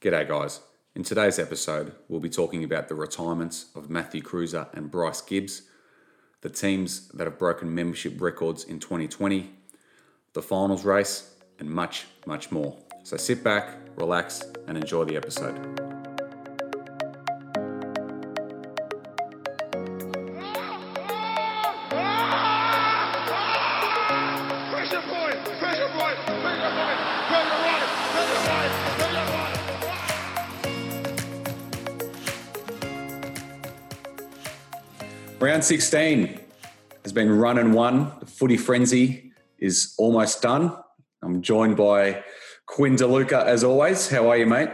G'day, guys. In today's episode, we'll be talking about the retirements of Matthew Kreuzer and Bryce Gibbs, the teams that have broken membership records in 2020, the finals race, and much, much more. So sit back, relax, and enjoy the episode. Round 16 has been run and won. The footy frenzy is almost done. I'm joined by Quinn DeLuca as always. How are you, mate?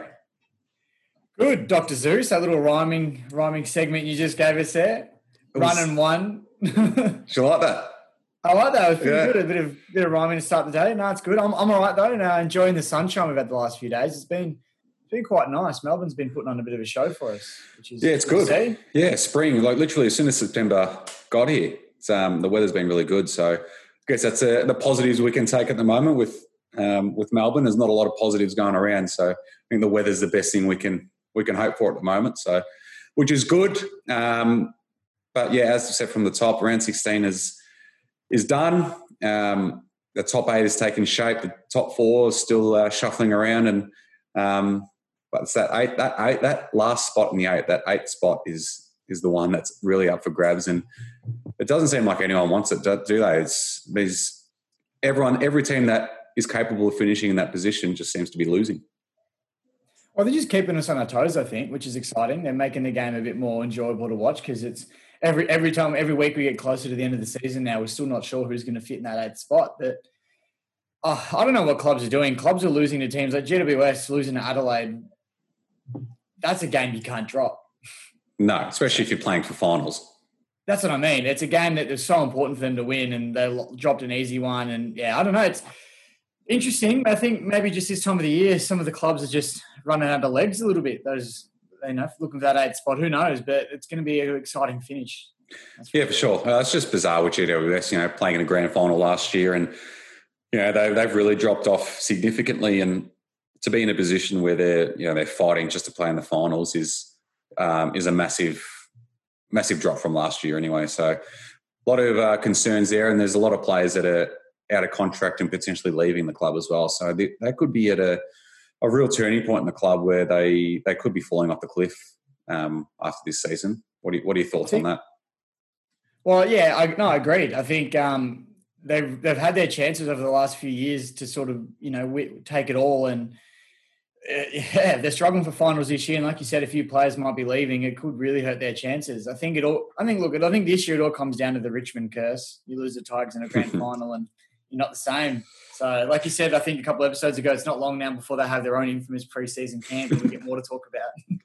Good, Dr. Seuss. That little rhyming rhyming segment you just gave us there. was- Run and one. You like that? I like that. It was pretty Yeah. good. A bit of bit of rhyming to start the day. No, it's good. I'm, I'm all right though. Now enjoying the sunshine we've had the last few days. It's been been quite nice. Melbourne's been putting on a bit of a show for us, which is Yeah, it's to good. Yeah, spring. Like literally, as soon as September got here, it's, um, the weather's been really good. So I guess that's uh, the positives we can take at the moment with um, with Melbourne. There's not a lot of positives going around, so I think the weather's the best thing we can we can hope for at the moment. So, which is good. Um, but yeah, as I said from the top, round 16 is is done. Um, the top eight is taking shape. The top four is still uh, shuffling around, and um, but it's that eight, that eight, that last spot in the eight, that eight spot is is the one that's really up for grabs, and it doesn't seem like anyone wants it, do they? It's there's everyone, every team that is capable of finishing in that position just seems to be losing. Well, they're just keeping us on our toes, I think, which is exciting. They're making the game a bit more enjoyable to watch because it's every every time, every week we get closer to the end of the season. Now we're still not sure who's going to fit in that eighth spot. But oh, I don't know what clubs are doing. Clubs are losing to teams like GWS losing to Adelaide. That's a game you can't drop. No, especially if you're playing for finals. That's what I mean. It's a game that is so important for them to win, and they dropped an easy one. And yeah, I don't know. It's interesting. I think maybe just this time of the year, some of the clubs are just running out of legs a little bit. Those, you know, looking for that eighth spot. Who knows? But it's going to be an exciting finish. That's Yeah, for sure. Uh, it's just bizarre with GWS, you know, playing in a grand final last year, and you know they, they've really dropped off significantly. And to be in a position where they're you know they're fighting just to play in the finals is um, is a massive massive drop from last year anyway. So a lot of uh, concerns there, and there's a lot of players that are out of contract and potentially leaving the club as well. So they, they could be at a a real turning point in the club where they they could be falling off the cliff um, after this season. What are, you, what are your thoughts on that? Well, yeah, I, no, I agreed. I think um, they've they've had their chances over the last few years to sort of you know take it all, and Uh, yeah, they're struggling for finals this year. And like you said, a few players might be leaving. It could really hurt their chances. I think it all. I think look, I think this year it all comes down to the Richmond curse. You lose the Tigers in a grand final, and you're not the same. So, like you said, I think a couple of episodes ago, it's not long now before they have their own infamous preseason camp, and we get more to talk about.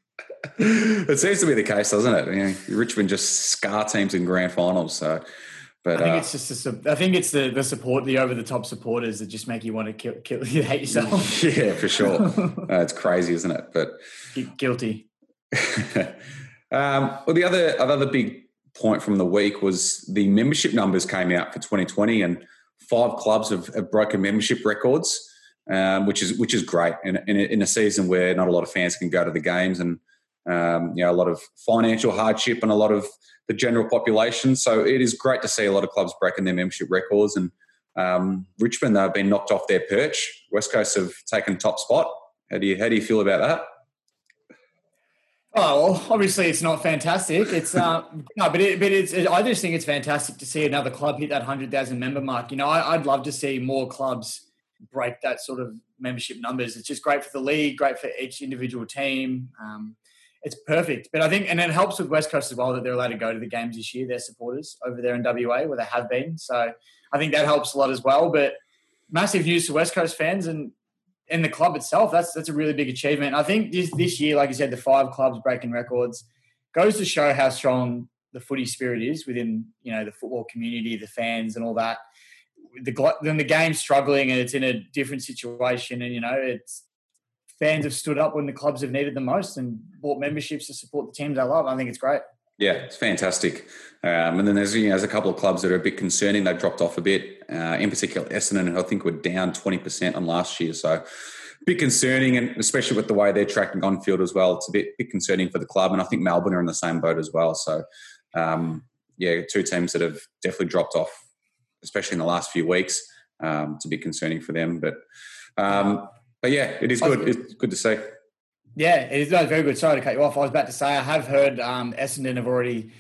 it seems to be the case, doesn't it? You know, Richmond just scar teams in grand finals. So, but I think uh, it's just the, I think it's the the support, the over the top supporters that just make you want to kill, kill you hate yourself. yeah, for sure, uh, it's crazy, isn't it? But Guilty. um, well, the other other big point from the week was the membership numbers came out for 2020, and five clubs have, have broken membership records, um, which is which is great in, in, a, in a season where not a lot of fans can go to the games, and um, you know a lot of financial hardship and a lot of the general population. So it is great to see a lot of clubs breaking their membership records, and um, Richmond they've been knocked off their perch. West Coast have taken top spot. How do you how do you feel about that? Oh well, obviously it's not fantastic. It's uh, no, but it, but it's. It, I just think it's fantastic to see another club hit that hundred thousand member mark. You know, I, I'd love to see more clubs break that sort of membership numbers. It's just great for the league, great for each individual team. Um, it's perfect. But I think, and it helps with West Coast as well that they're allowed to go to the games this year. Their supporters over there in WA, where they have been. So I think that helps a lot as well. But massive news to West Coast fans and in the club itself. That's that's a really big achievement. I think this this year, like you said, the five clubs breaking records goes to show how strong the footy spirit is within you know the football community, the fans, and all that. The then the game's struggling and it's in a different situation, and you know it's fans have stood up when the clubs have needed the most and bought memberships to support the teams they love. I think it's great. Yeah, it's fantastic. Um, and then there's you know, there's a couple of clubs that are a bit concerning. They've dropped off a bit. Uh, in particular, Essendon, I think were down 20% on last year. So a bit concerning, and especially with the way they're tracking on field as well. It's a bit, bit concerning for the club, and I think Melbourne are in the same boat as well. So, um, yeah, two teams that have definitely dropped off, especially in the last few weeks. Um, bit concerning for them, but um, but yeah, it is good. It's good to see. Yeah, it is no, very good. Sorry to cut you off. I was about to say I have heard um, Essendon have already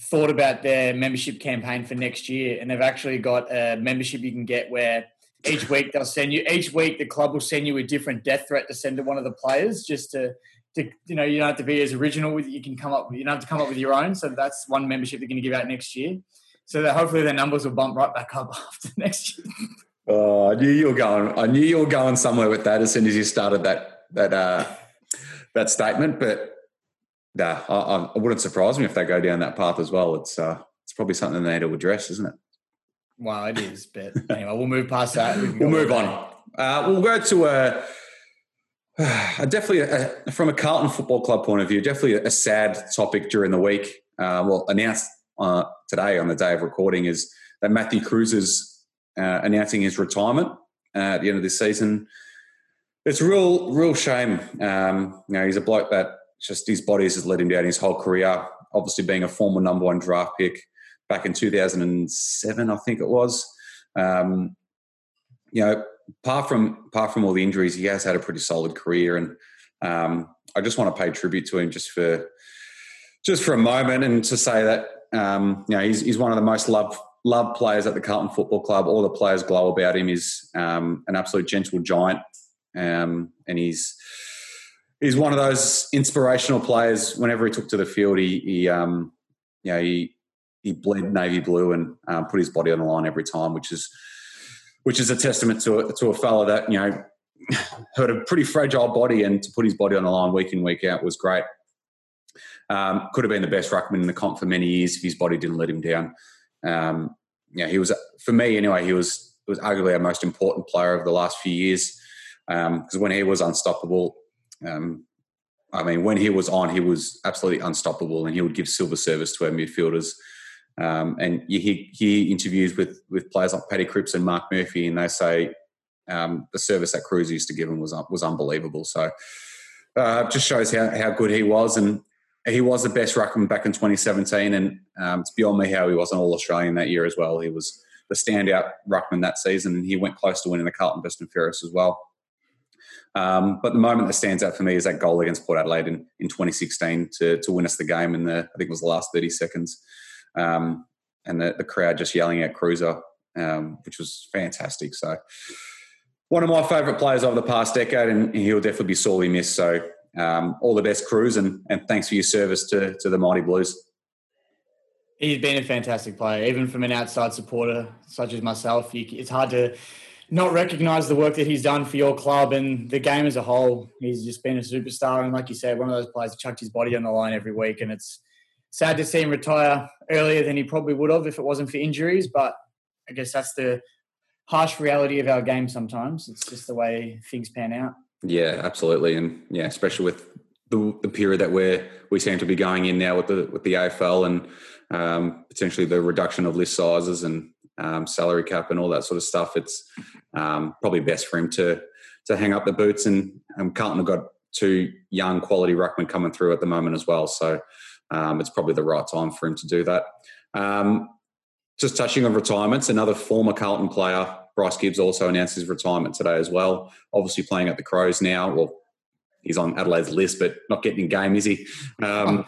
thought about their membership campaign for next year, and they've actually got a membership you can get where each week they'll send you each week the club will send you a different death threat to send to one of the players just to to you know you don't have to be as original with you can come up you don't have to come up with your own so that's one membership they're going to give out next year so that hopefully their numbers will bump right back up after next year oh i knew you were going i knew you were going somewhere with that as soon as you started that that uh that statement but nah, I, I wouldn't surprise me if they go down that path as well it's uh it's probably something they need to address isn't it well, it is, but anyway, we'll move past that. We will move on. Uh, we'll go to a, a definitely a, from a Carlton Football Club point of view, definitely a, sad topic during the week. Uh, well, announced uh, today on the day of recording is that Matthew Cruz is uh, announcing his retirement uh, at the end of this season. It's a real, real shame. Um, you know, he's a bloke that just his body has let him down his whole career. Obviously, being a former number one draft pick back in 2007, I think it was. Um, you know, apart from apart from all the injuries, he has had a pretty solid career, and um, I just want to pay tribute to him just for just for a moment and to say that um, you know he's, he's one of the most loved loved players at the Carlton Football Club. All the players glow about him. He's um, an absolute gentle giant, um, and he's he's one of those inspirational players. Whenever he took to the field, he, he um, you know he he bled navy blue and um, put his body on the line every time, which is which is a testament to a, to a fella that you know had a pretty fragile body and to put his body on the line week in week out was great. Um, could have been the best ruckman in the comp for many years if his body didn't let him down. Um, yeah, he was for me anyway. He was was arguably our most important player of the last few years because um, when he was unstoppable, um, I mean, when he was on, he was absolutely unstoppable, and he would give silver service to our midfielders. Um, and hear, hear, interviews with with players like Paddy Cripps and Marc Murphy, and they say um, the service that Cruz used to give him was was unbelievable. So uh, just shows how, how good he was, and he was the best ruckman back in 2017. And um, it's beyond me how he was an All Australian that year as well. He was the standout ruckman that season, and he went close to winning the Carlton Best and Fairest as well. Um, but the moment that stands out for me is that goal against Port Adelaide in, in 2016 to, to win us the game in the I think it was the last 30 seconds um, and the, the, crowd just yelling at Kreuzer, um, which was fantastic. So, one of my favourite players over the past decade, and he'll definitely be sorely missed. So, um, all the best, Cruz, and, and thanks for your service to, to the Mighty Blues. He's been a fantastic player, even from an outside supporter such as myself. it's hard to not recognise the work that he's done for your club and the game as a whole. He's just been a superstar, and like you said, one of those players chucked his body on the line every week, and it's sad to see him retire earlier than he probably would have if it wasn't for injuries. But I guess that's the harsh reality of our game sometimes. It's just the way things pan out. Yeah, absolutely. And yeah, especially with the, the period that we're, we seem to be going in now with the, with the AFL and um, potentially the reduction of list sizes and um, salary cap and all that sort of stuff. It's um, probably best for him to, to hang up the boots and um, Carlton have got two young quality ruckmen coming through at the moment as well. So um, it's probably the right time for him to do that. Um, just touching on retirements, another former Carlton player, Bryce Gibbs, also announced his retirement today as well. Obviously playing at the Crows now. Well, he's on Adelaide's list, but not getting in game, is he? Um,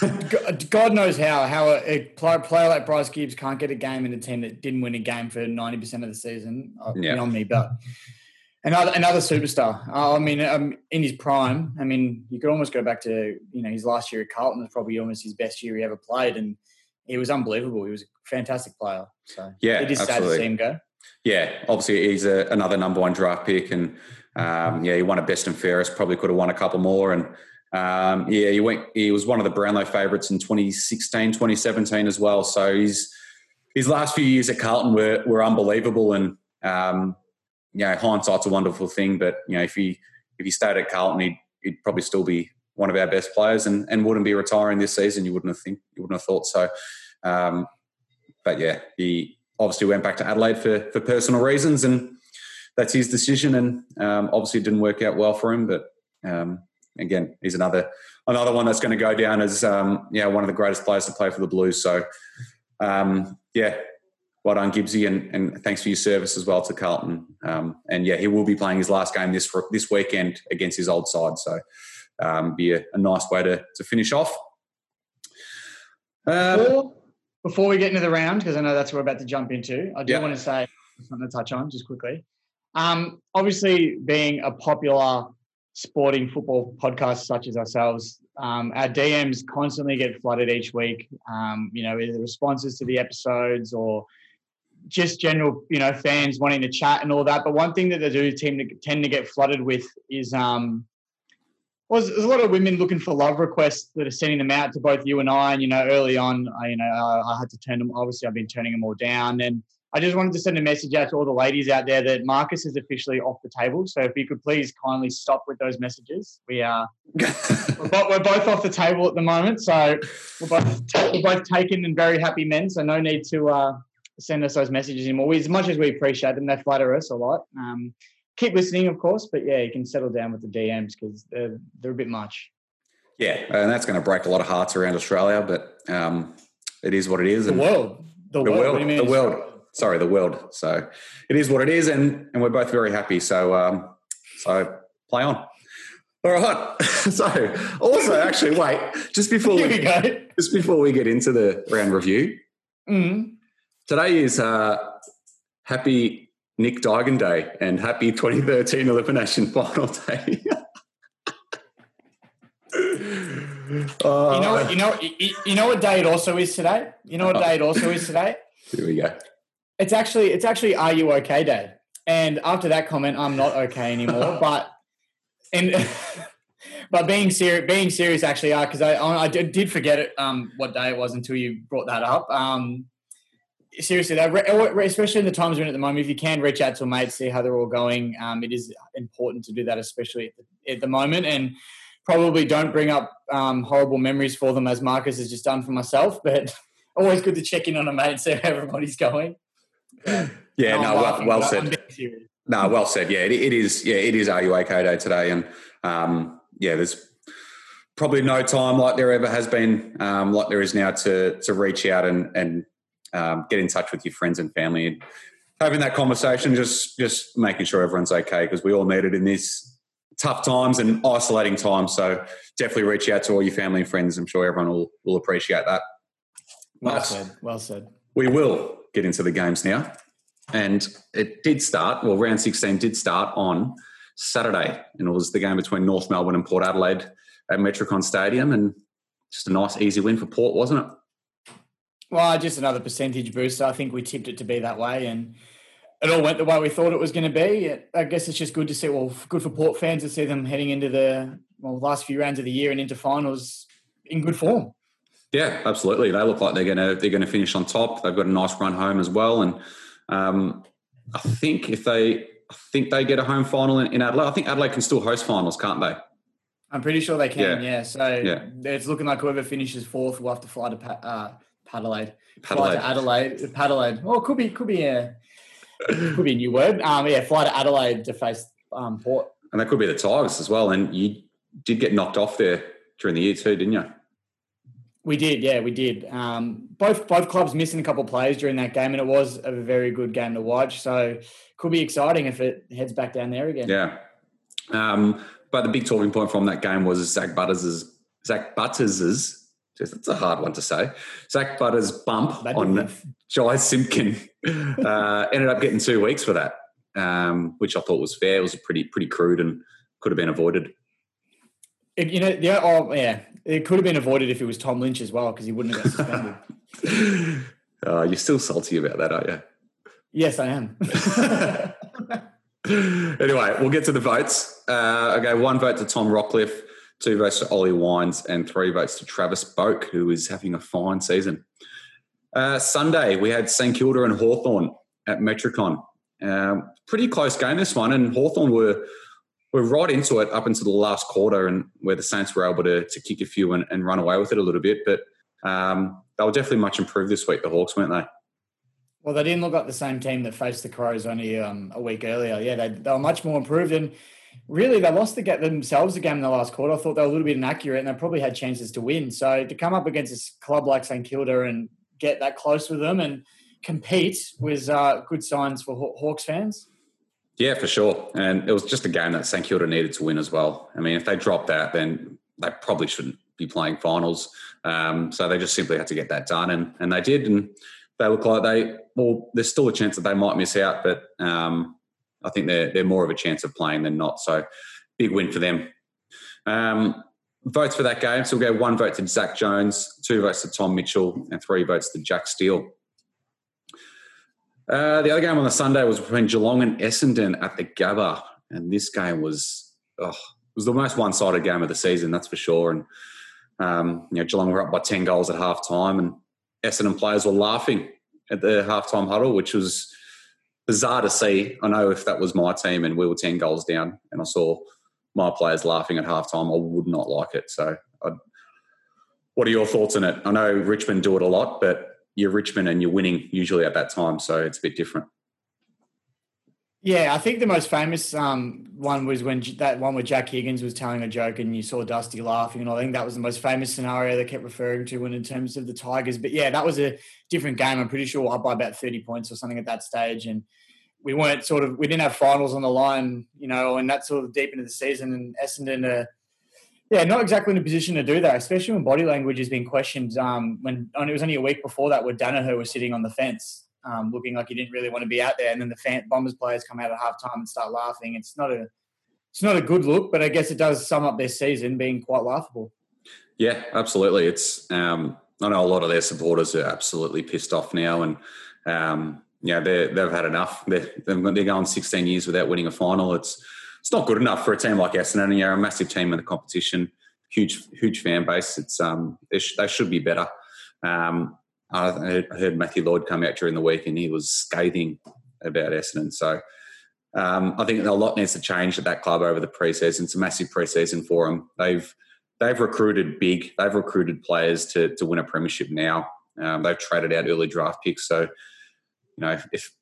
God knows how how a player like Bryce Gibbs can't get a game in a team that didn't win a game for ninety percent of the season. Uh, yeah. Beyond me, but another another superstar. Uh, I mean, um, in his prime. I mean, you could almost go back to you know his last year at Carlton was probably almost his best year he ever played, and he was unbelievable. He was a fantastic player. So yeah, it is absolutely. sad to see him go. Yeah, obviously he's a, another number one draft pick, and um, yeah, he won a best and fairest. Probably could have won a couple more, and um, yeah, he went. He was one of the Brownlow favourites in 2016, 2017 as well. So he's his last few years at Carlton were were unbelievable, and um, you know, hindsight's a wonderful thing, but you know, if he if he stayed at Carlton, he'd, he'd probably still be one of our best players and, and wouldn't be retiring this season. You wouldn't have think you wouldn't have thought so. Um, but yeah, he obviously went back to Adelaide for for personal reasons, and that's his decision, and um, obviously it didn't work out well for him. But um, again, he's another another one that's going to go down as um, yeah one of the greatest players to play for the Blues. So um, yeah, well done Gibbsy, and, and, thanks for your service as well to Carlton. Um, and yeah, he will be playing his last game this this weekend against his old side. So um, be a, a, nice way to to finish off. Uh, before, before, we get into the round, because I know that's what we're about to jump into, I do yeah. want to say something to touch on just quickly. Um, obviously, being a popular sporting football podcast such as ourselves, um, our DMs constantly get flooded each week. Um, you know, either responses to the episodes or just general, you know, fans wanting to chat and all that. But one thing that they do tend to tend to get flooded with is um, well, there's a lot of women looking for love requests that are sending them out to both you and I. And you know, early on, I, you know, I, I had to turn them. Obviously, I've been turning them all down and I just wanted to send a message out to all the ladies out there that Marcus is officially off the table. So if you could please kindly stop with those messages. We are we're, both, we're, both, off the table at the moment. So we're both we're both taken and very happy men. So no need to uh, send us those messages anymore. We, as much as we appreciate them, they flatter us a lot. Um, keep listening, of course, but yeah, you can settle down with the DMs because they're they're a bit much. Yeah, and that's going to break a lot of hearts around Australia, but um, it is what it is. The world, the, the world, world the world sorry, the world. So it is what it is, and and we're both very happy. So um, so play on. All right. so also, actually, wait, just before we, we go. just before we get into the round review, mm. today is uh, Happy Nick Duigan Day and Happy 2013 Elimination Final Day. Uh, you know, what, you know, you, you know what day it also is today. You know what day it also is today. Here we go. It's actually it's actually Are You Okay Day. And after that comment, I'm not okay anymore. but and but being serious, being serious, actually, because I I did forget it, um, what day it was until you brought that up. Um, seriously, that, especially in the times we're in at the moment, if you can reach out to a mate, see how they're all going. Um, it is important to do that, especially at the, at the moment, and probably don't bring up um, horrible memories for them, as Marcus has just done for myself. But always good to check in on a mate and see how everybody's going. Yeah, no, no well, well said. No, well said. Yeah, it, it is. Yeah, it is RUOK Day today, and um, yeah, there's probably no time like there ever has been, um, like there is now, to to reach out and and um, get in touch with your friends and family and having that conversation. Just just making sure everyone's okay because we all need it in this tough times and isolating times. So definitely reach out to all your family and friends. I'm sure everyone will will appreciate that. Well but said. Well said. We will get into the games now. And it did start, well, round 16 did start on Saturday, and it was the game between North Melbourne and Port Adelaide at Metricon Stadium. And just a nice, easy win for Port, wasn't it? Well, just another percentage booster. I think we tipped it to be that way, and it all went the way we thought it was going to be. I guess it's just good to see, well, good for Port fans to see them heading into the well, last few rounds of the year and into finals in good form. Yeah, absolutely. They look like they're going to they're going to finish on top. They've got a nice run home as well, and um, I think if they I think they get a home final in, in, Adelaide. I think Adelaide can still host finals, can't they? I'm pretty sure they can. Yeah. yeah. So yeah. it's looking like whoever finishes fourth will have to fly to uh, Adelaide. Fly to Adelaide. Adelaide. Oh, could be could be a could be a new word. Um, yeah, fly to Adelaide to face um, Port. And that could be the Tigers as well. And you did get knocked off there during the year too, didn't you? We did, yeah, we did. Um, both both clubs missing a couple of players during that game, and it was a very good game to watch. So could be exciting if it heads back down there again. Yeah. Um, but the big talking point from that game was Zak Butters' Zak Butters' just it's a hard one to say. Zak Butters' bump on Jy Simpkin uh, ended up getting two weeks for that, um, which I thought was fair. It was pretty pretty crude and could have been avoided. You know, yeah, oh, yeah. It could have been avoided if it was Tom Lynch as well because he wouldn't have got suspended. uh, you're still salty about that, aren't you? Yes, I am. anyway, we'll get to the votes. Uh, okay, one vote to Tom Rockliff, two votes to Ollie Wines, and three votes to Travis Boak, who is having a fine season. Uh, Sunday, we had St Kilda and Hawthorn at Metricon. Um, pretty close game, this one, and Hawthorn were we're right into it up into the last quarter and where the Saints were able to, to kick a few and, and run away with it a little bit. But um, they were definitely much improved this week, the Hawks, weren't they? Well, they didn't look like the same team that faced the Crows only um, a week earlier. Yeah, they, they were much more improved. And really, they lost the get themselves the game in the last quarter. I thought they were a little bit inaccurate and they probably had chances to win. So to come up against a club like St Kilda and get that close with them and compete was uh, good signs for Hawks fans. Yeah, for sure. And it was just a game that St Kilda needed to win as well. I mean, if they dropped that, then they probably shouldn't be playing finals. Um, so they just simply had to get that done, and, and they did. And they look like they, well, there's still a chance that they might miss out, but um, I think they're, they're more of a chance of playing than not. So big win for them. Um, votes for that game. So we'll go one vote to Zak Jones, two votes to Tom Mitchell, and three votes to Jack Steele. Uh, the other game on the Sunday was between Geelong and Essendon at the Gabba, and this game was oh, was the most one sided game of the season, that's for sure. And um, you know, Geelong were up by ten goals at half time, and Essendon players were laughing at the halftime huddle, which was bizarre to see. I know if that was my team and we were ten goals down, and I saw my players laughing at halftime, I would not like it. So, I'd, what are your thoughts on it? I know Richmond do it a lot, but you're Richmond and you're winning usually at that time, so it's a bit different. Yeah, I think the most famous um, one was when that one where Jack Higgins was telling a joke and you saw Dusty laughing, and I think that was the most famous scenario they kept referring to when in terms of the Tigers. But yeah, that was a different game. I'm pretty sure up by about 30 points or something at that stage, and we weren't sort of we didn't have finals on the line, you know, and that's sort of deep into the season. And Essendon are yeah, not exactly in a position to do that, especially when body language has been questioned. Um, when it was only a week before that, where Daniher was sitting on the fence, um, looking like he didn't really want to be out there, and then the fan, Bombers players come out at halftime and start laughing. It's not a, it's not a good look, but I guess it does sum up their season being quite laughable. Yeah, absolutely. It's um, I know a lot of their supporters are absolutely pissed off now, and um, yeah, they they've had enough. They're, they're going 16 years without winning a final. It's it's not good enough for a team like Essendon. You're a massive team in the competition, huge huge fan base. It's um they, sh- they should be better. Um, I heard, I heard, Matthew Lloyd come out during the week and he was scathing about Essendon. So um, I think a lot needs to change at that club over the preseason. It's a massive preseason for them. They've they've recruited big. They've recruited players to to win a premiership now. Um, they've traded out early draft picks. So you know if, if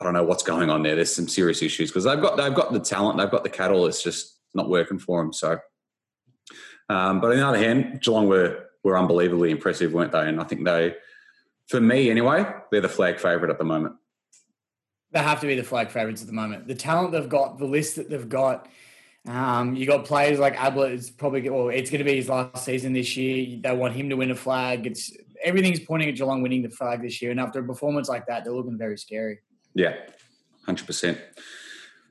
I don't know what's going on there. There's some serious issues because they've got they've got the talent, they've got the cattle. It's just not working for them. So, um, but on the other hand, Geelong were were unbelievably impressive, weren't they? And I think they, for me anyway, they're the flag favourite at the moment. They have to be the flag favourites at the moment. The talent they've got, the list that they've got. Um, you got players like Ablett. It's probably well, it's going to be his last season this year. They want him to win a flag. It's everything's pointing at Geelong winning the flag this year. And after a performance like that, they're looking very scary. Yeah, 100%.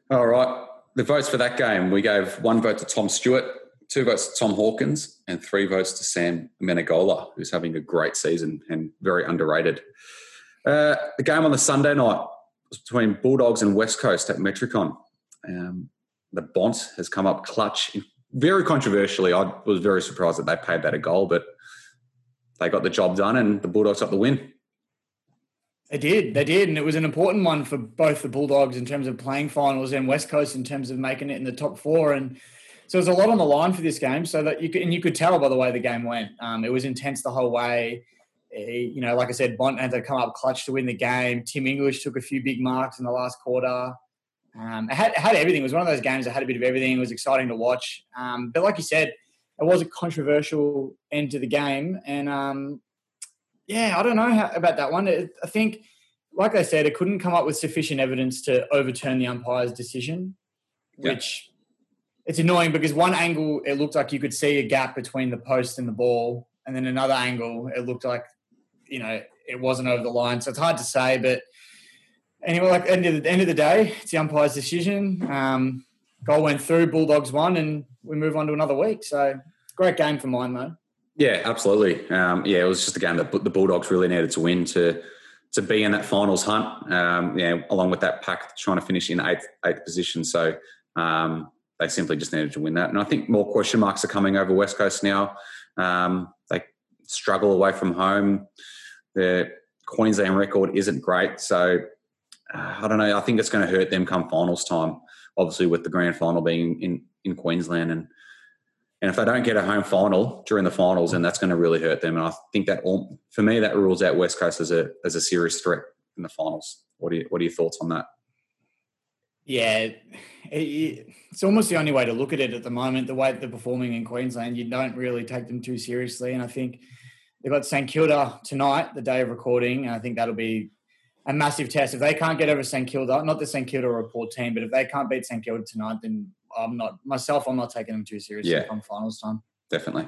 All right. The votes for that game, we gave one vote to Tom Stewart, two votes to Tom Hawkins, and three votes to Sam Menegola, who's having a great season and very underrated. Uh, the game on the Sunday night was between Bulldogs and West Coast at Metricon. Um, the Bont has come up clutch. Very controversially, I was very surprised that they paid that a goal, but they got the job done and the Bulldogs got the win. They did, they did, and it was an important one for both the Bulldogs in terms of playing finals and West Coast in terms of making it in the top four. And so there's a lot on the line for this game. So that you could, and you could tell by the way the game went. Um, it was intense the whole way. You know, like I said, Bont had to come up clutch to win the game. Tim English took a few big marks in the last quarter. Um, it had, it had everything. It was one of those games that had a bit of everything. It was exciting to watch. Um, but like you said, it was a controversial end to the game, and um, yeah, I don't know how, about that one. I think, like I said, it couldn't come up with sufficient evidence to overturn the umpire's decision, which it's annoying because one angle it looked like you could see a gap between the post and the ball, and then another angle it looked like you know it wasn't over the line. So it's hard to say, but anyway, like end of the end of the day, it's the umpire's decision. Um, goal went through, Bulldogs won, and we move on to another week. So great game for mine, though. Yeah, absolutely. Um, yeah, it was just a game that the Bulldogs really needed to win to to be in that finals hunt. Um, yeah, along with that pack trying to finish in eighth eighth position. So um, they simply just needed to win that. And I think more question marks are coming over West Coast now. Um, they struggle away from home. Their Queensland record isn't great, so uh, I don't know. I think it's going to hurt them come finals time. Obviously, with the grand final being in in Queensland and and if they don't get a home final during the finals, then that's going to really hurt them. And I think that all, for me, that rules out West Coast as a as a serious threat in the finals. What are you, what are your thoughts on that? Yeah, it's almost the only way to look at it at the moment. The way they're performing in Queensland, you don't really take them too seriously. And I think they've got St Kilda tonight, the day of recording, and I think that'll be a massive test. If they can't get over St Kilda, not the St Kilda are a poor team, but if they can't beat St Kilda tonight, then I'm not myself. I'm not taking them too seriously Yeah. come finals time. Definitely.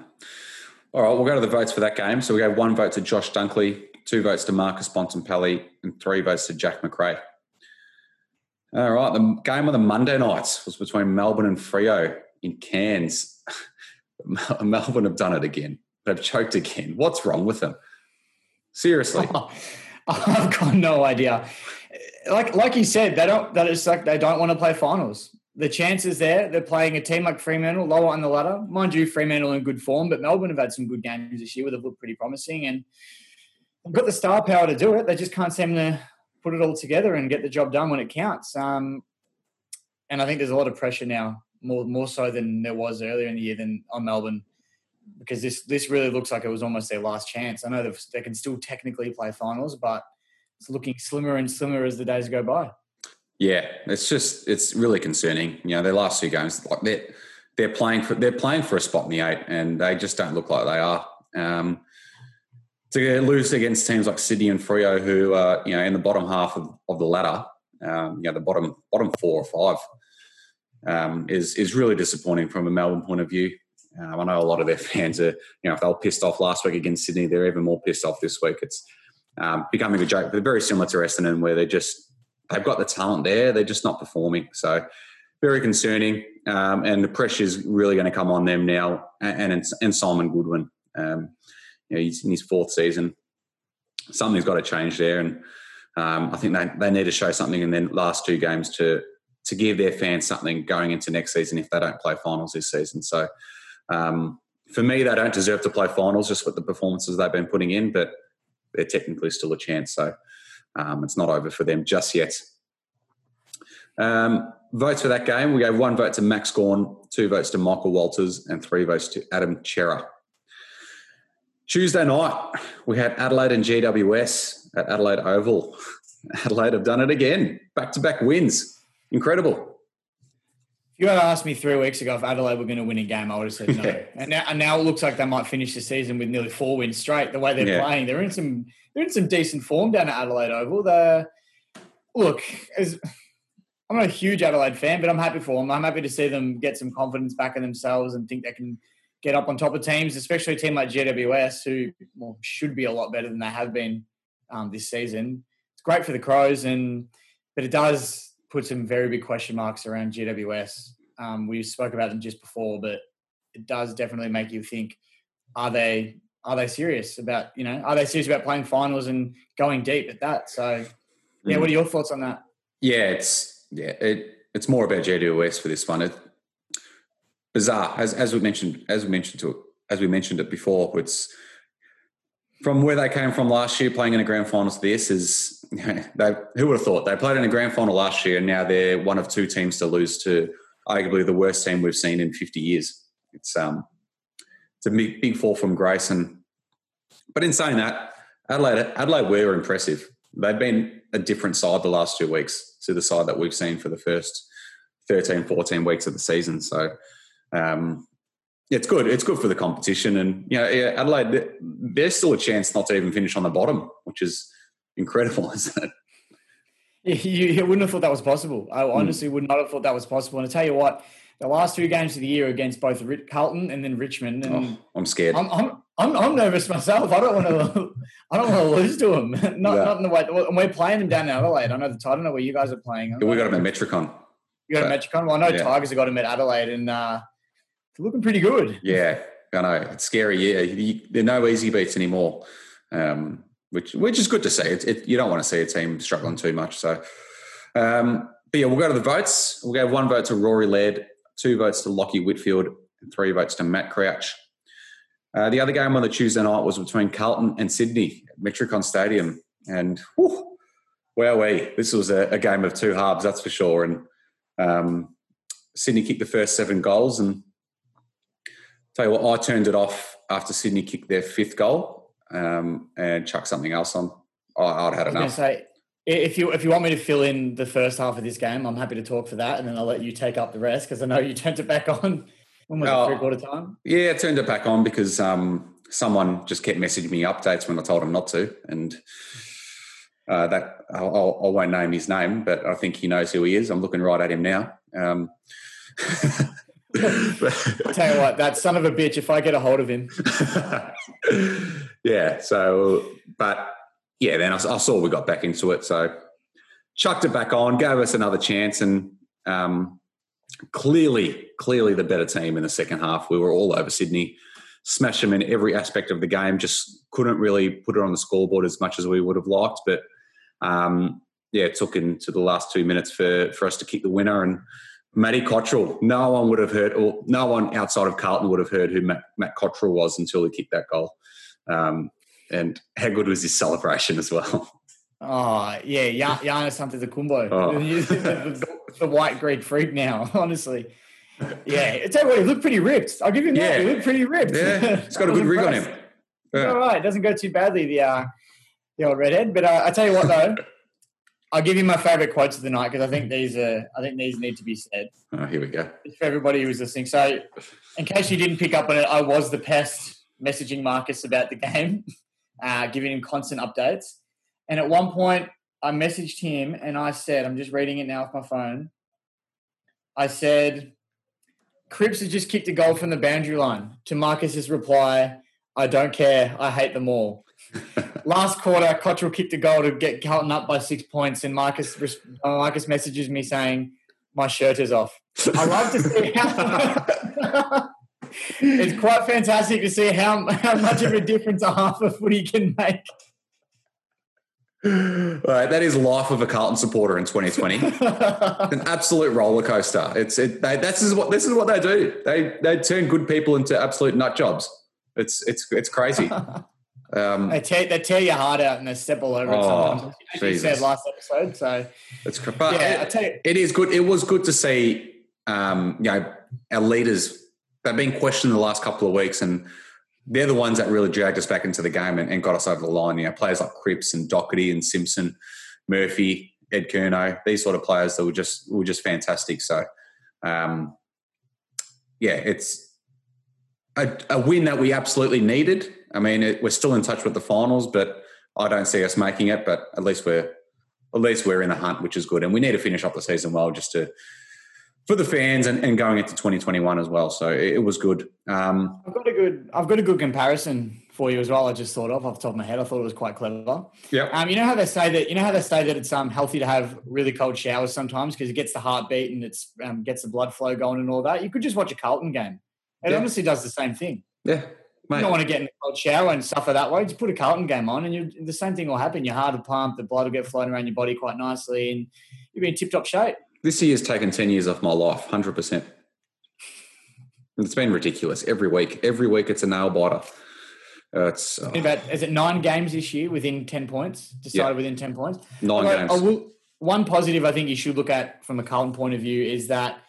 All right, we'll go to the votes for that game. So we gave one vote to Josh Dunkley, two votes to Marcus Bontempelli, and three votes to Jack Macrae. All right, the game of the Monday nights was between Melbourne and Freo in Cairns. Melbourne have done it again. They've choked again. What's wrong with them? Seriously. I've got no idea. Like like you said, they don't. That it's like they don't want to play finals. The chances there, they're playing a team like Fremantle, lower on the ladder. Mind you, Fremantle in good form, but Melbourne have had some good games this year where they've looked pretty promising and they've got the star power to do it. They just can't seem to put it all together and get the job done when it counts. Um, and I think there's a lot of pressure now, more more so than there was earlier in the year than on Melbourne, because this this really looks like it was almost their last chance. I know they can still technically play finals, but it's looking slimmer and slimmer as the days go by. Yeah, it's just it's really concerning. You know, their last two games, like they're they're playing for they're playing for a spot in the eight, and they just don't look like they are. Um, to lose against teams like Sydney and Freo, who are you know in the bottom half of, of the ladder, um, you know the bottom bottom four or five, um, is is really disappointing from a Melbourne point of view. Um, I know a lot of their fans are, you know, if they were pissed off last week against Sydney, they're even more pissed off this week. It's um, becoming a joke. They're very similar to Essendon, where they're just they've got the talent there, they're just not performing. So very concerning, um, and the pressure is really going to come on them now. And and, and Simon Goodwin, um, you know, he's in his fourth season. Something's got to change there, and um, I think they, they need to show something in their last two games to to give their fans something going into next season if they don't play finals this season. So um, for me, they don't deserve to play finals just with the performances they've been putting in, but they're technically still a chance. So um, it's not over for them just yet. Um, votes for that game, we gave one vote to Max Gawn, two votes to Michael Walters, and three votes to Adam Cerra. Tuesday night, we had Adelaide and GWS at Adelaide Oval. Adelaide have done it again, back to back wins. Incredible. If you had asked me three weeks ago if Adelaide were going to win a game, I would have said no. Yeah. And, now, and now it looks like they might finish the season with nearly four wins straight. The way they're Yeah. playing, they're in some they're in some decent form down at Adelaide Oval. They're, look, as, I'm not a huge Adelaide fan, but I'm happy for them. I'm happy to see them get some confidence back in themselves and think they can get up on top of teams, especially a team like GWS, who well, should be a lot better than they have been um, this season. It's great for the Crows, and but it does put some very big question marks around GWS. Um, we spoke about them just before, but it does definitely make you think: Are they are they serious about you know are they serious about playing finals and going deep at that? So, yeah, Mm. what are your thoughts on that? Yeah, it's yeah, it, it's more about GWS for this one. It, bizarre, as as we mentioned, as we mentioned to it, as we mentioned it before. It's from where they came from last year, playing in a grand final to this is they. Who would have thought they played in a grand final last year, and now they're one of two teams to lose to arguably the worst team we've seen in fifty years. It's um, it's a big big fall from grace, and but in saying that, Adelaide Adelaide were impressive. They've been a different side the last two weeks to the side that we've seen for the first 13, 14 weeks of the season. So um, it's good. It's good for the competition. And, you know, yeah, Adelaide, there's still a chance not to even finish on the bottom, which is incredible, isn't it? You, you wouldn't have thought that was possible. I honestly would not have thought that was possible. And I tell you what, the last two games of the year against both Carlton and then Richmond, and Oh, I'm scared. I'm, I'm, I'm, I'm nervous myself. I don't want to. I don't want to lose to them. Not, Yeah. not in the way. And we're playing them down in Adelaide. I know the. I don't know where you guys are playing. we got them at Metricon. You got a Metricon. Well, I know Yeah. Tigers have got them at Adelaide, and uh, they're looking pretty good. Yeah, I know. It's scary. Yeah, you, there are no easy beats anymore, um, which which is good to see. It, it, you don't want to see a team struggling too much. So, um, but yeah, we'll go to the votes. We'll have one vote to Rory Laird, two votes to Lachie Whitfield, and three votes to Matt Crouch. Uh, the other game on the Tuesday night was between Carlton and Sydney at Metricon Stadium, and whew, wowee, this was a, a game of two halves, that's for sure. And um, Sydney kicked the first seven goals, and Tell you what, I turned it off after Sydney kicked their fifth goal um, and chucked something else on. I, I'd had enough. say, If you if you want me to fill in the first half of this game, I'm happy to talk for that, and then I'll let you take up the rest because I know you turned it back on when was Oh. it three quarter time. Yeah, I turned it back on because um, someone just kept messaging me updates when I told him not to, and uh, that I'll, I'll, I won't name his name, but I think he knows who he is. I'm looking right at him now. Um, I'll tell you what, that son of a bitch. If I get a hold of him, yeah. So, but yeah, then I, I saw we got back into it, so chucked it back on, gave us another chance, and um, clearly, clearly the better team in the second half. We were all over Sydney, smashed them in every aspect of the game. Just couldn't really put it on the scoreboard as much as we would have liked, but um, yeah, it took into the last two minutes for for us to kick the winner and. Matty Cottrell. No one would have heard, or no one outside of Carlton would have heard who Matt, Matt Cottrell was until he kicked that goal. Um, and how good was his celebration as well? oh yeah, Ya- Giannis Antetokounmpo, Oh. the, the, the white Greek freak now. Honestly, yeah. Tell you what, he looked pretty ripped. I'll give him that. Yeah. He looked pretty ripped. Yeah, he's got a good rig on him. All Yeah. right, doesn't go too badly the uh, the old redhead. But uh, I tell you what though, I'll give you my favourite quotes of the night because I think these are I think these need to be said Oh, here we go. for everybody who's listening. So, in case you didn't pick up on it, I was the pest messaging Marcus about the game, uh, giving him constant updates. And at one point, I messaged him and I said, I'm just reading it now off my phone. I said, Cripps has just kicked a goal from the boundary line. To Marcus's reply, I don't care. I hate them all. Last quarter, Cottrell kicked a goal to get Carlton up by six points, and Marcus uh, Marcus messages me saying, "My shirt is off." I love to see how. it's quite fantastic to see how how much of a difference a half of footy can make. All right, that is life of a Carlton supporter in 2020. An absolute roller coaster. It's it. They, this is what this is what they do. They they turn good people into absolute nut jobs. It's it's it's crazy. Um, they tear they tear your heart out and they step all over it Oh, sometimes. As you said last episode, so it's but yeah, I tell you, it is good. It was good to see, um, you know, our leaders. They've been questioned the last couple of weeks, and they're the ones that really dragged us back into the game and, and got us over the line. You know, players like Cripps and Docherty and Simpson, Murphy, Ed Curnow, these sort of players that were just were just fantastic. So, um, yeah, it's a, a win that we absolutely needed. I mean, it, we're still in touch with the finals, but I don't see us making it. But at least we're at least we're in the hunt, which is good. And we need to finish up the season well, just to for the fans and, and going into 2021 as well. So it, it was good. Um, I've got a good I've got a good comparison for you as well. I just thought of off the top of my head. I thought it was quite clever. yeah, Um, you know how they say that you know how they say that it's um healthy to have really cold showers sometimes because it gets the heartbeat and it's um, gets the blood flow going and all that. You could just watch a Carlton game. It Yeah. honestly does the same thing. yeah, You don't want to get in a cold shower and suffer that way. Just put a Carlton game on, and you, the same thing will happen. Your heart will pump, the blood will get flowing around your body quite nicely, and you'll be in tip top shape. This year's taken 10 years off my life, 100%. It's been ridiculous. Every week, every week it's a nail biter. Uh, it's oh, About is it nine games this year within ten points? Decided Yeah. within ten points. nine games. I will, one positive I think you should look at from a Carlton point of view is that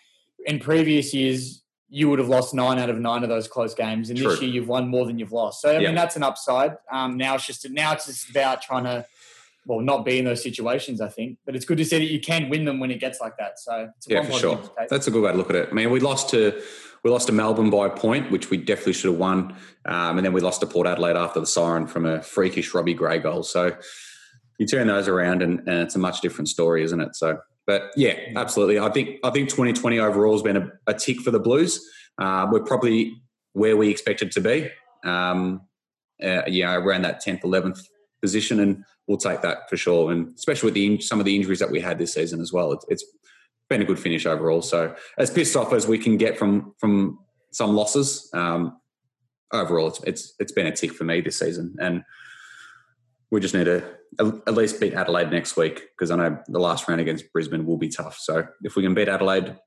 in previous years you would have lost nine out of nine of those close games, and this year you've won more than you've lost. So I Yeah. mean that's an upside. Um, now it's just now it's just about trying to well not be in those situations. I think, but it's good to see that you can win them when it gets like that. So it's Yeah, for sure. That's a good way to look at it. I mean, we lost to we lost to Melbourne by a point, which we definitely should have won, um, and then we lost to Port Adelaide after the siren from a freakish Robbie Gray goal. So you turn those around, and, and it's a much different story, isn't it? So, but yeah, absolutely. I think I think 2020 overall has been a, a tick for the Blues. Uh, we're probably where we expected to be. Um, uh, yeah, around that 10th, 11th position, and we'll take that for sure. And especially with the some of the injuries that we had this season as well, it's, it's been a good finish overall. So as pissed off as we can get from from some losses, um, overall it's it's it's been a tick for me this season, and we just need to at least beat Adelaide next week because I know the last round against Brisbane will be tough. So if we can beat Adelaide,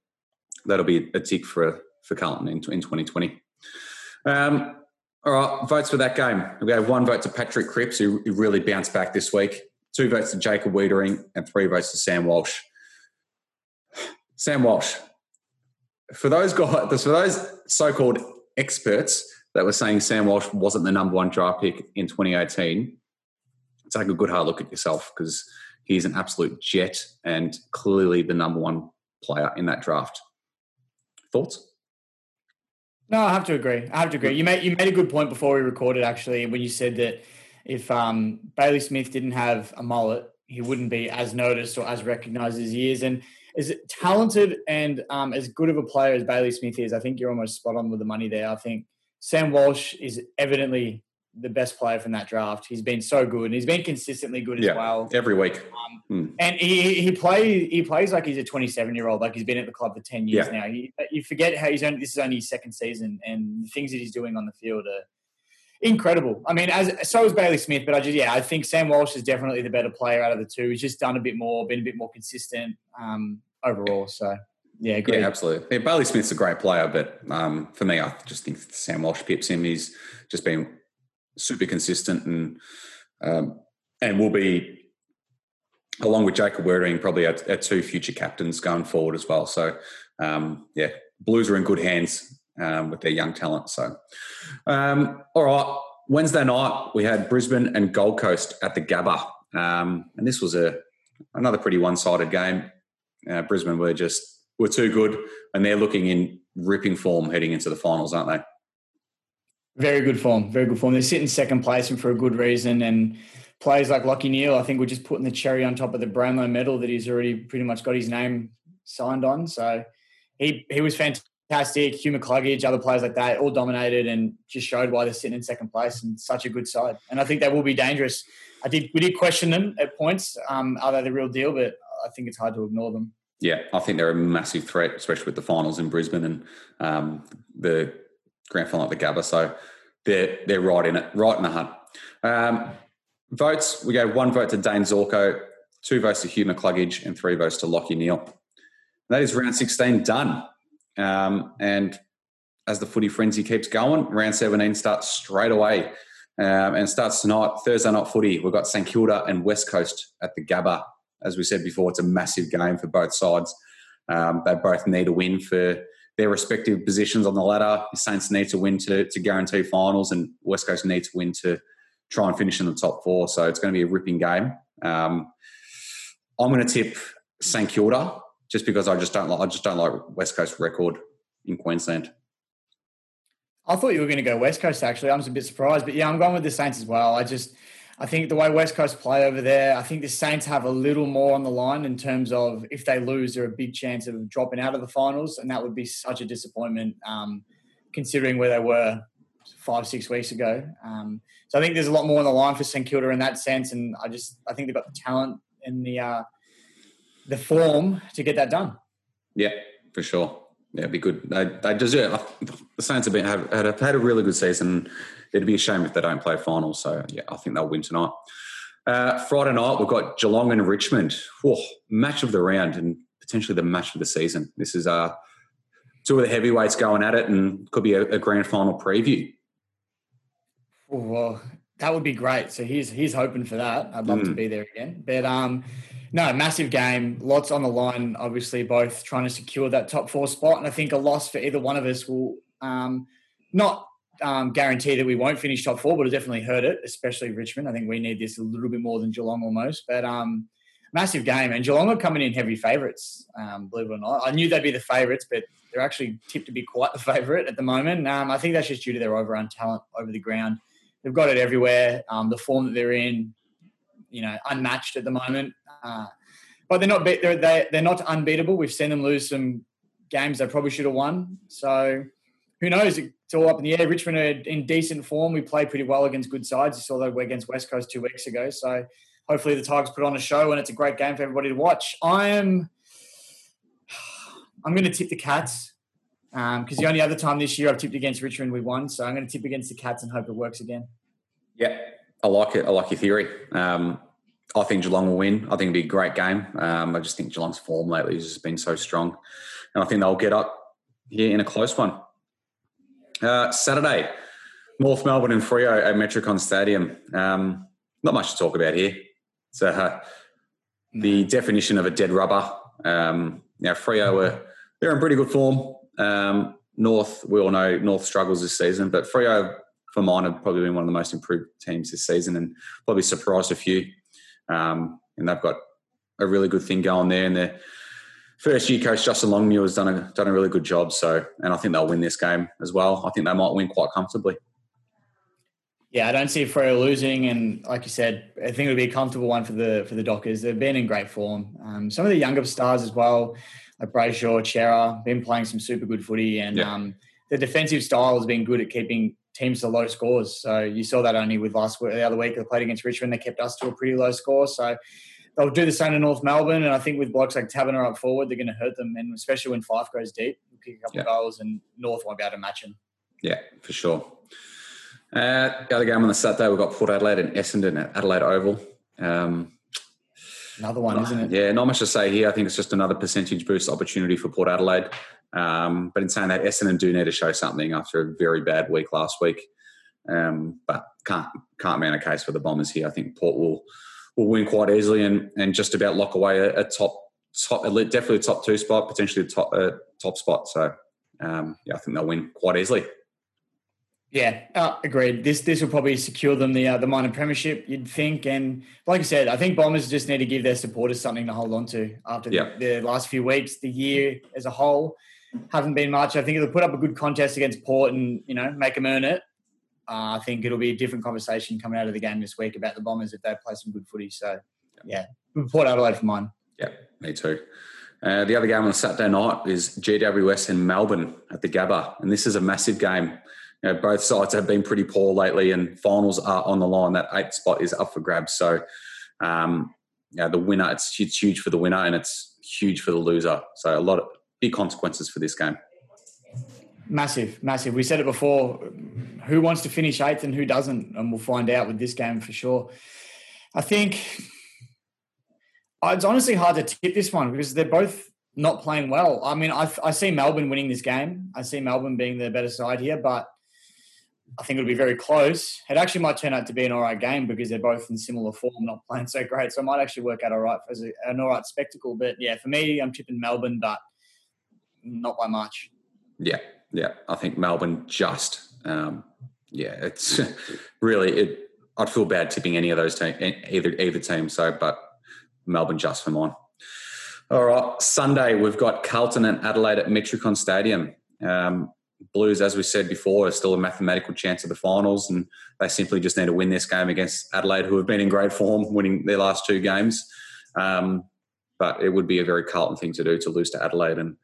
that'll be a tick for for Carlton in, in 2020. Um, all right, votes for that game. We have one vote to Patrick Cripps, who really bounced back this week. Two votes to Jacob Weitering, and three votes to Sam Walsh. Sam Walsh. For those guys, for those so-called experts that were saying Sam Walsh wasn't the number one draft pick in 2018, take a good hard look at yourself because he's an absolute jet and clearly the number one player in that draft. Thoughts? No, I have to agree. I have to agree. You made you made a good point before we recorded actually when you said that if um, Bailey Smith didn't have a mullet, he wouldn't be as noticed or as recognised as he is. And as talented and um, as good of a player as Bailey Smith is, I think you're almost spot on with the money there. I think Sam Walsh is evidently the best player from that draft. He's been so good, and he's been consistently good yeah, as well every week. Um, hmm. And he he plays he plays like he's a 27 year old, like he's been at the club for 10 years yeah. now. He, you forget how he's only this is only his second season, and the things that he's doing on the field are incredible. I mean, as so is Bailey Smith, but I just yeah, I think Sam Walsh is definitely the better player out of the two. He's just done a bit more, been a bit more consistent um, overall. So. Yeah, great. Yeah, absolutely. Yeah, Bailey Smith's a great player, but um, for me, I just think Sam Walsh pips him. He's just been super consistent and um, and will be along with Jacob Weitering probably our, our, two future captains going forward as well. So um, yeah, Blues are in good hands um, with their young talent. So um, all right, Wednesday night we had Brisbane and Gold Coast at the Gabba, um, and this was a another pretty one sided game. Uh, Brisbane were just were too good, and they're looking in ripping form heading into the finals, aren't they? Very good form. Very good form. They're sitting second place and for a good reason. And players like Lachie Neale, I think, we're just putting the cherry on top of the Brownlow medal that he's already pretty much got his name signed on. So he he was fantastic. Hugh McCluggage, other players like that, all dominated and just showed why they're sitting in second place and such a good side. And I think they will be dangerous. I did we did question them at points. Um, are they the real deal? But I think it's hard to ignore them. Yeah, I think they're a massive threat, especially with the finals in Brisbane and um, the grand final at the Gabba. So they're they're right in it, right in the hunt. Um, votes: we gave one vote to Dane Zorko, two votes to Hugh McCluggage, and three votes to Lachie Neale. That is round 16 done. Um, and as the footy frenzy keeps going, round 17 starts straight away. Um, and starts tonight, Thursday night footy. We've got St Kilda and West Coast at the Gabba. As we said before, it's a massive game for both sides. Um, they both need a win for their respective positions on the ladder. The Saints need to win to, to guarantee finals, and West Coast need to win to try and finish in the top four. So it's going to be a ripping game. Um, I'm going to tip St Kilda just because I just don't like I just don't like West Coast record in Queensland. I thought you were going to go West Coast. Actually, I'm a bit surprised, but yeah, I'm going with the Saints as well. I just I think the way West Coast play over there, I think the Saints have a little more on the line in terms of if they lose, they're a big chance of dropping out of the finals, and that would be such a disappointment um, considering where they were five, six weeks ago. Um, so I think there's a lot more on the line for St Kilda in that sense, and I just I think they've got the talent and the uh, the form to get that done. Yeah, for sure. Yeah, it'd be good. They, they deserve. The Saints have been have had a really good season it'd be a shame if they don't play finals. So yeah, I think they'll win tonight. Uh, Friday night we've got Geelong and Richmond. Whoa, match of the round and potentially the match of the season. This is uh, two of the heavyweights going at it, and could be a, a grand final preview. well, that would be great. So he's he's hoping for that. I'd love mm. to be there again. But um, no, massive game, lots on the line. Obviously, both trying to secure that top four spot, and I think a loss for either one of us will um, not um, guarantee that we won't finish top four, but it definitely hurt it, especially Richmond. I think we need this a little bit more than Geelong almost. But um, massive game, and Geelong are coming in heavy favourites, um, believe it or not. I knew they'd be the favourites, but they're actually tipped to be quite the favourite at the moment. Um, I think that's just due to their overrun talent over the ground. They've got it everywhere. Um, the form that they're in, you know, unmatched at the moment. Uh, but they're not they're they're not unbeatable. We've seen them lose some games they probably should have won. So who knows? It's all up in the air. Richmond are in decent form. We played pretty well against good sides. You saw that against West Coast two weeks ago. So hopefully the Tigers put on a show and it's a great game for everybody to watch. I am. I'm going to tip the Cats because um, the only other time this year I've tipped against Richmond we won. So I'm going to tip against the Cats and hope it works again. Yeah, I like it. I like your theory. Um, I think Geelong will win. I think it'll be a great game. Um, I just think Geelong's form lately has just been so strong, and I think they'll get up here in a close one. Uh, Saturday, North Melbourne and Freo at Metricon Stadium. Um, not much to talk about here. So uh, the definition of a dead rubber. Um, now Freo were they're in pretty good form. Um, North, we all know North struggles this season, but Freo for mine have probably been one of the most improved teams this season and probably surprised a few. Um, and they've got a really good thing going there. And their first year coach Justin Longmuir has done a done a really good job. So, and I think they'll win this game as well. I think they might win quite comfortably. Yeah, I don't see Freo losing, and like you said, I think it would be a comfortable one for the for the Dockers. They've been in great form. Um, some of the younger stars as well, like Brayshaw, Cerra, been playing some super good footy, and Yeah. um, the defensive style has been good at keeping teams to low scores. So you saw that only with last week, the other week they played against Richmond, they kept us to a pretty low score. So they'll do the same in North Melbourne, and I think with blokes like Taberner up forward, they're going to hurt them, and especially when Fyfe goes deep, they'll kick a couple Yeah. of goals, and North won't be able to match them. Yeah, for sure. Uh, the other game on the Saturday, we've got Port Adelaide and Essendon at Adelaide Oval. Um, Another one, isn't it? Yeah, not much to say here. I think it's just another percentage boost opportunity for Port Adelaide. Um, but in saying that, Essendon do need to show something after a very bad week last week. Um, but can't can't man a case for the Bombers here. I think Port will will win quite easily and, and just about lock away a, a top top definitely a top two spot, potentially a top uh, top spot. So um, yeah, I think they'll win quite easily. Yeah, uh, agreed. This this will probably secure them the uh, the minor premiership. You'd think, and like I said, I think Bombers just need to give their supporters something to hold on to after Yeah. the, the last few weeks. The year as a whole haven't been much. I think they put up a good contest against Port and you know make them earn it, uh, I think it'll be a different conversation coming out of the game this week about the Bombers if they play some good footy. So yeah, Port Adelaide for mine. Yeah, me too. Uh, the other game on Saturday night is GWS in Melbourne at the Gabba, and this is a massive game. You know, both sides have been pretty poor lately, and finals are on the line. That eighth spot is up for grabs. So, um, yeah, the winner it's, it's huge for the winner, and it's huge for the loser. So, a lot of big consequences for this game. Massive, massive. We said it before. Who wants to finish eighth and who doesn't? And we'll find out with this game for sure. I think it's honestly hard to tip this one because they're both not playing well. I mean, I, I see Melbourne winning this game. I see Melbourne being the better side here, but I think it'll be very close. It actually might turn out to be an all right game because they're both in similar form, not playing so great. So it might actually work out all right as an all right spectacle. But yeah, for me, I'm tipping Melbourne, but not by much. Yeah, yeah. I think Melbourne just, um, yeah, it's really. It, I'd feel bad tipping any of those team, either either team. So, but Melbourne just for mine. All right, Sunday we've got Carlton and Adelaide at Metricon Stadium. Um, Blues, as we said before, are still a mathematical chance of the finals, and they simply just need to win this game against Adelaide, who have been in great form, winning their last two games. Um, but it would be a very Carlton thing to do to lose to Adelaide, and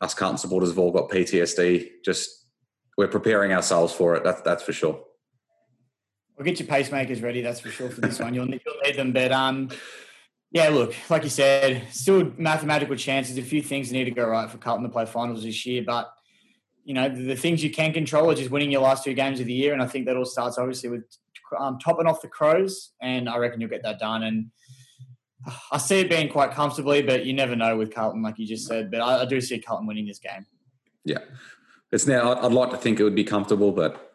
us Carlton supporters have all got PTSD. Just we're preparing ourselves for it. That's that's for sure. We'll get your pacemakers ready, that's for sure, for this one. You'll need, you'll need them. But um, yeah, look, like you said, still mathematical chances. A few things need to go right for Carlton to play finals this year. But, you know, the, the things you can control are just winning your last two games of the year. And I think that all starts, obviously, with um, topping off the Crows. And I reckon you'll get that done. And I see it being quite comfortably, but you never know with Carlton, like you just said. But I, I do see Carlton winning this game. Yeah, it's now. I'd like to think it would be comfortable, but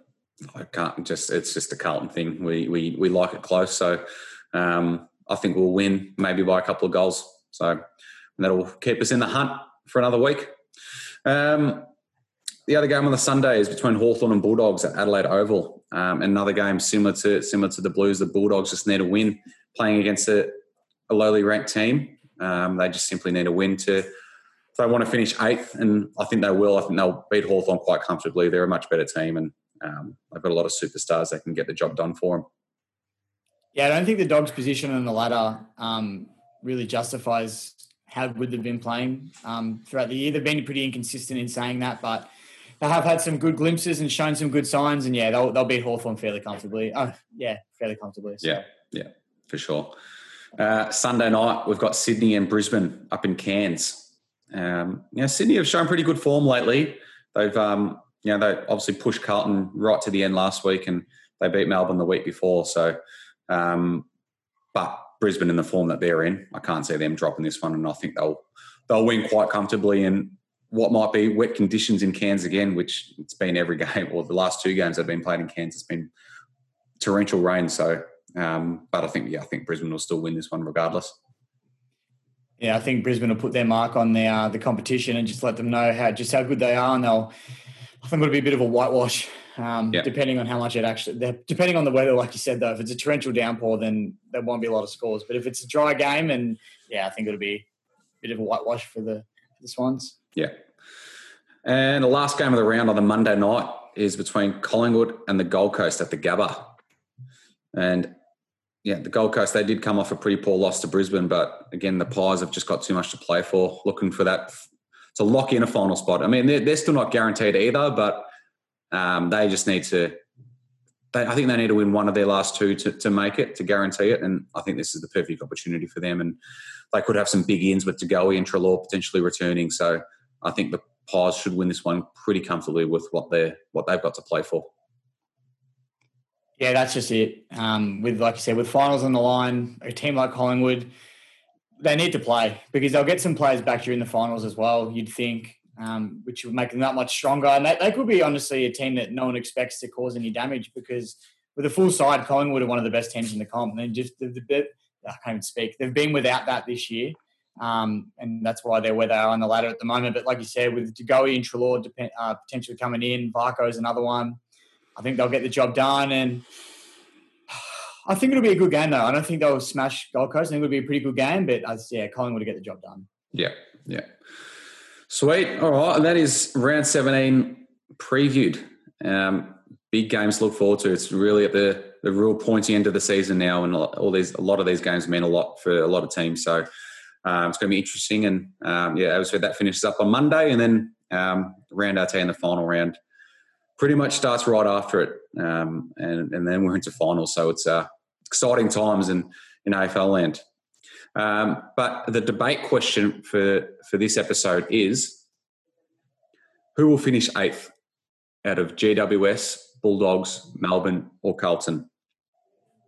I can't. Just it's just a Carlton thing. We we we like it close, so um, I think we'll win maybe by a couple of goals. So that'll keep us in the hunt for another week. Um, the other game on the Sunday is between Hawthorn and Bulldogs at Adelaide Oval. Um, another game similar to similar to the Blues. The Bulldogs just need a win, playing against a, a lowly ranked team. Um, they just simply need a win to they want to finish eighth, and I think they will. I think they'll beat Hawthorn quite comfortably. They're a much better team, and um, they've got a lot of superstars that can get the job done for them. Yeah, I don't think the Dogs' position on the ladder um, really justifies how good they've been playing um, throughout the year. They've been pretty inconsistent in saying that, but they have had some good glimpses and shown some good signs. And yeah, they'll, they'll beat Hawthorn fairly comfortably. Oh, yeah, fairly comfortably. So. Yeah, yeah, for sure. Uh, Sunday night, we've got Sydney and Brisbane up in Cairns. Um, you know, Sydney have shown pretty good form lately. They've, um, you know, they obviously pushed Carlton right to the end last week, and they beat Melbourne the week before. So, um, but Brisbane in the form that they're in, I can't see them dropping this one, and I think they'll they'll win quite comfortably in what might be wet conditions in Cairns again, which it's been every game or the last two games that have been played in Cairns. It's been torrential rain, so. Um, but I think, yeah, I think Brisbane will still win this one regardless. Yeah, I think Brisbane will put their mark on the uh, the competition and just let them know how just how good they are, and they'll. I think it'll be a bit of a whitewash, um, Yeah. depending on how much it actually. Depending on the weather, like you said, though, if it's a torrential downpour, then there won't be a lot of scores. But if it's a dry game, and yeah, I think it'll be a bit of a whitewash for the for the Swans. Yeah. And the last game of the round on the Monday night is between Collingwood and the Gold Coast at the Gabba. And yeah, the Gold Coast, they did come off a pretty poor loss to Brisbane, but again, the Pies have just got too much to play for, looking for that to lock in a final spot. I mean, they're, they're still not guaranteed either, but um, they just need to. They, I think they need to win one of their last two to, to make it, to guarantee it. And I think this is the perfect opportunity for them. And they could have some big ins with De Goey and Treloar potentially returning. So I think the Pies should win this one pretty comfortably with what they what they've got to play for. Yeah, that's just it. Um, with like you said, with finals on the line, a team like Collingwood, they need to play because they'll get some players back during the finals as well. You'd think, um, which would make them that much stronger. And they, they could be honestly a team that no one expects to cause any damage because with a full side, Collingwood are one of the best teams in the comp. And just the, the bit, I can't even speak. They've been without that this year. Um, and that's why they're where they are on the ladder at the moment. But like you said, with De Goey and Treloar uh, potentially coming in, Varcoe's another one. I think they'll get the job done. And I think it'll be a good game, though. I don't think they'll smash Gold Coast. I think it'll be a pretty good game. But as yeah, Collingwood will get the job done. Yeah, yeah. Sweet. All right, and that is round seventeen previewed. Um, big games to look forward to. It's really at the the real pointy end of the season now, and all these a lot of these games mean a lot for a lot of teams. So um, it's going to be interesting. And um, yeah, as I said, that finishes up on Monday, and then um, round eighteen, the final round, pretty much starts right after it, um, and and then we're into finals. So it's uh, exciting times in in AFL land. Um, but the debate question for for this episode is: Who will finish eighth out of GWS, Bulldogs, Melbourne, or Carlton?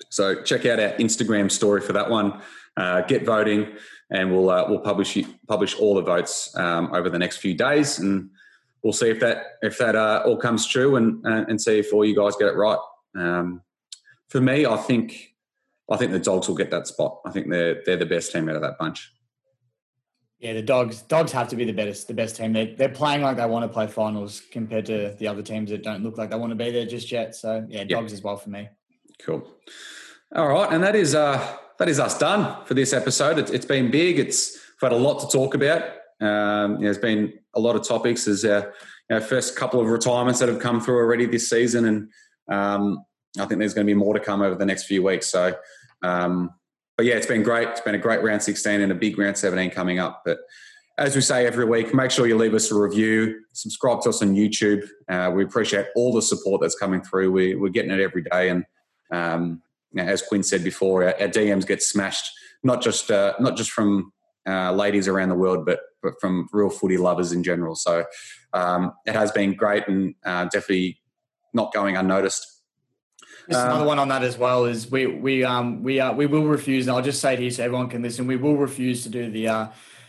So check out our Instagram story for that one. Uh, get voting, and we'll uh, we'll publish publish all the votes um, over the next few days, and we'll see if that if that uh, all comes true, and uh, and see if all you guys get it right. Um, for me, I think I think the Dogs will get that spot. I think they're they're the best team out of that bunch. Yeah, the dogs dogs have to be the best the best team. They they're playing like they want to play finals compared to the other teams that don't look like they want to be there just yet. So yeah, dogs as well for me. Cool. All right, and that is uh that is us done for this episode. It's, it's been big. It's we've had a lot to talk about. Um, you know, there's been a lot of topics. There's our, know, first couple of retirements that have come through already this season, and um, I think there's going to be more to come over the next few weeks. So, um, but yeah, it's been great. It's been a great round 16 and a big round 17 coming up. But as we say every week, make sure you leave us a review, subscribe to us on YouTube. Uh, we appreciate all the support that's coming through. We, we're getting it every day, and um, as Quinn said before, our, our, DMs get smashed not just uh, not just from uh, ladies around the world, but but from real footy lovers in general. So um, it has been great and uh, definitely not going unnoticed. Just Um, another one on that as well is we we um we uh, we will refuse. And I'll just say it here so everyone can listen. We will refuse to do the uh,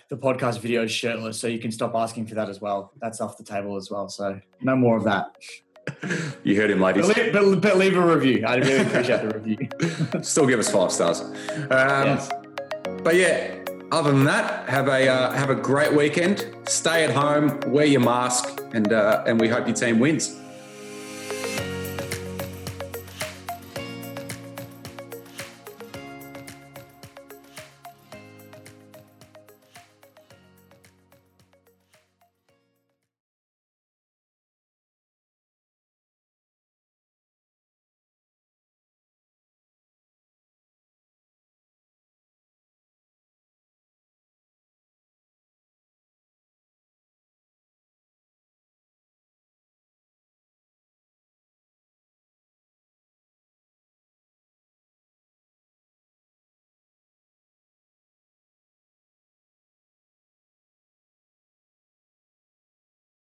the podcast videos shirtless, so you can stop asking for that as well. That's off the table as well. So no more of that. You heard him, ladies. But leave, but, but leave a review. I'd really appreciate the review. Still give us five stars. Um, yes. But yeah, other than that, have a uh, have a great weekend. Stay at home, wear your mask, and uh, and we hope your team wins.